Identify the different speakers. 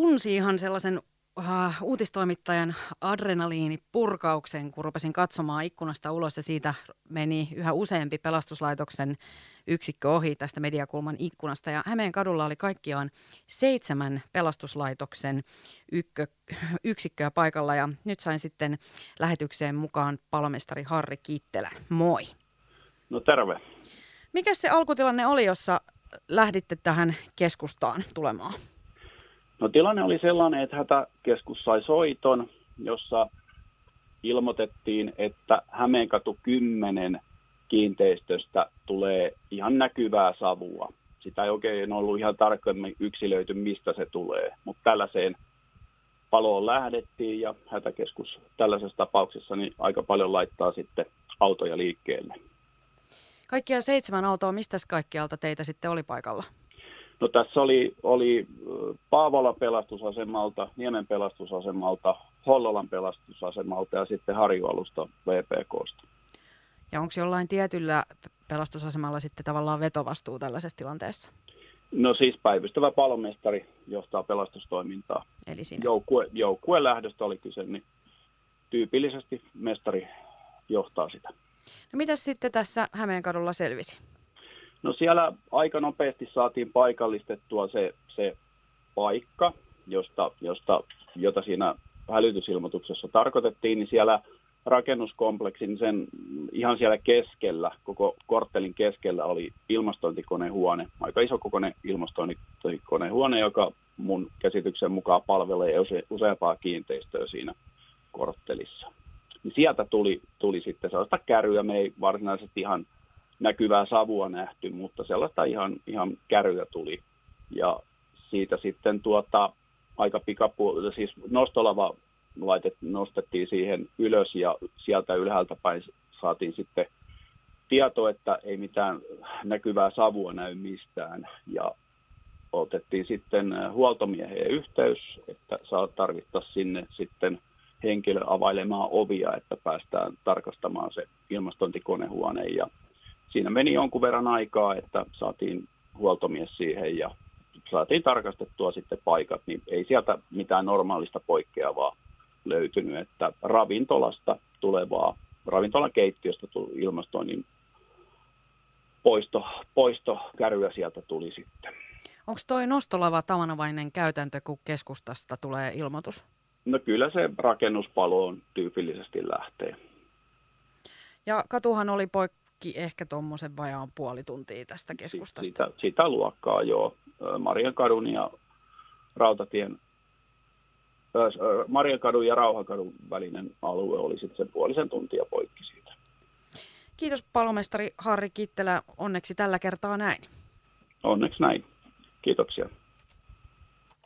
Speaker 1: tunsi ihan sellaisen uh, uutistoimittajan adrenaliinipurkauksen, kun rupesin katsomaan ikkunasta ulos ja siitä meni yhä useampi pelastuslaitoksen yksikkö ohi tästä mediakulman ikkunasta. Ja Hämeen kadulla oli kaikkiaan seitsemän pelastuslaitoksen ykkö, yksikköä paikalla ja nyt sain sitten lähetykseen mukaan palomestari Harri Kittelä. Moi.
Speaker 2: No terve.
Speaker 1: Mikä se alkutilanne oli, jossa lähditte tähän keskustaan tulemaan?
Speaker 2: No tilanne oli sellainen, että hätäkeskus sai soiton, jossa ilmoitettiin, että Hämeenkatu 10 kiinteistöstä tulee ihan näkyvää savua. Sitä ei oikein ollut ihan tarkemmin yksilöity, mistä se tulee, mutta tällaiseen paloon lähdettiin ja hätäkeskus tällaisessa tapauksessa niin aika paljon laittaa sitten autoja liikkeelle.
Speaker 1: Kaikkia seitsemän autoa, mistä kaikkialta teitä sitten oli paikalla?
Speaker 2: No tässä oli, oli Paavolan pelastusasemalta, Niemen pelastusasemalta, Hollolan pelastusasemalta ja sitten Harjualusta VPKsta.
Speaker 1: Ja onko jollain tietyllä pelastusasemalla sitten tavallaan vetovastuu tällaisessa tilanteessa?
Speaker 2: No siis päivystävä palomestari johtaa pelastustoimintaa.
Speaker 1: Eli siinä.
Speaker 2: Joukkue, joukkueen lähdöstä oli kyse, niin tyypillisesti mestari johtaa sitä.
Speaker 1: No mitä sitten tässä Hämeenkadulla selvisi?
Speaker 2: No siellä aika nopeasti saatiin paikallistettua se, se paikka, josta, josta, jota siinä hälytysilmoituksessa tarkoitettiin, niin siellä rakennuskompleksin sen ihan siellä keskellä, koko korttelin keskellä oli ilmastointikonehuone, aika iso kokoinen ilmastointikonehuone, joka mun käsityksen mukaan palvelee use, useampaa kiinteistöä siinä korttelissa. Niin sieltä tuli, tuli sitten sellaista käryä, me ei varsinaisesti ihan näkyvää savua nähty, mutta sellaista ihan, ihan käryä tuli. Ja siitä sitten tuota, aika pikapuolella, siis nostolava laitet, nostettiin siihen ylös ja sieltä ylhäältä päin saatiin sitten tieto, että ei mitään näkyvää savua näy mistään. Ja otettiin sitten huoltomieheen yhteys, että saa tarvittaa sinne sitten henkilö availemaan ovia, että päästään tarkastamaan se ilmastointikonehuone. Ja siinä meni jonkun verran aikaa, että saatiin huoltomies siihen ja saatiin tarkastettua sitten paikat, niin ei sieltä mitään normaalista poikkeavaa löytynyt, että ravintolasta tulevaa, ravintolan keittiöstä tuli ilmastoinnin poisto, poistokäryä sieltä tuli sitten.
Speaker 1: Onko toi nostolava tavanomainen käytäntö, kun keskustasta tulee ilmoitus?
Speaker 2: No kyllä se rakennuspaloon tyypillisesti lähtee.
Speaker 1: Ja katuhan oli poikki ehkä tuommoisen vajaan puoli tuntia tästä keskustasta.
Speaker 2: Sitä, sitä luokkaa joo. Marian kadun ja Rautatien Marjakadun ja Rauhakadun välinen alue oli sitten sen puolisen tuntia poikki siitä.
Speaker 1: Kiitos palomestari Harri Kittelä. Onneksi tällä kertaa näin.
Speaker 2: Onneksi näin. Kiitoksia.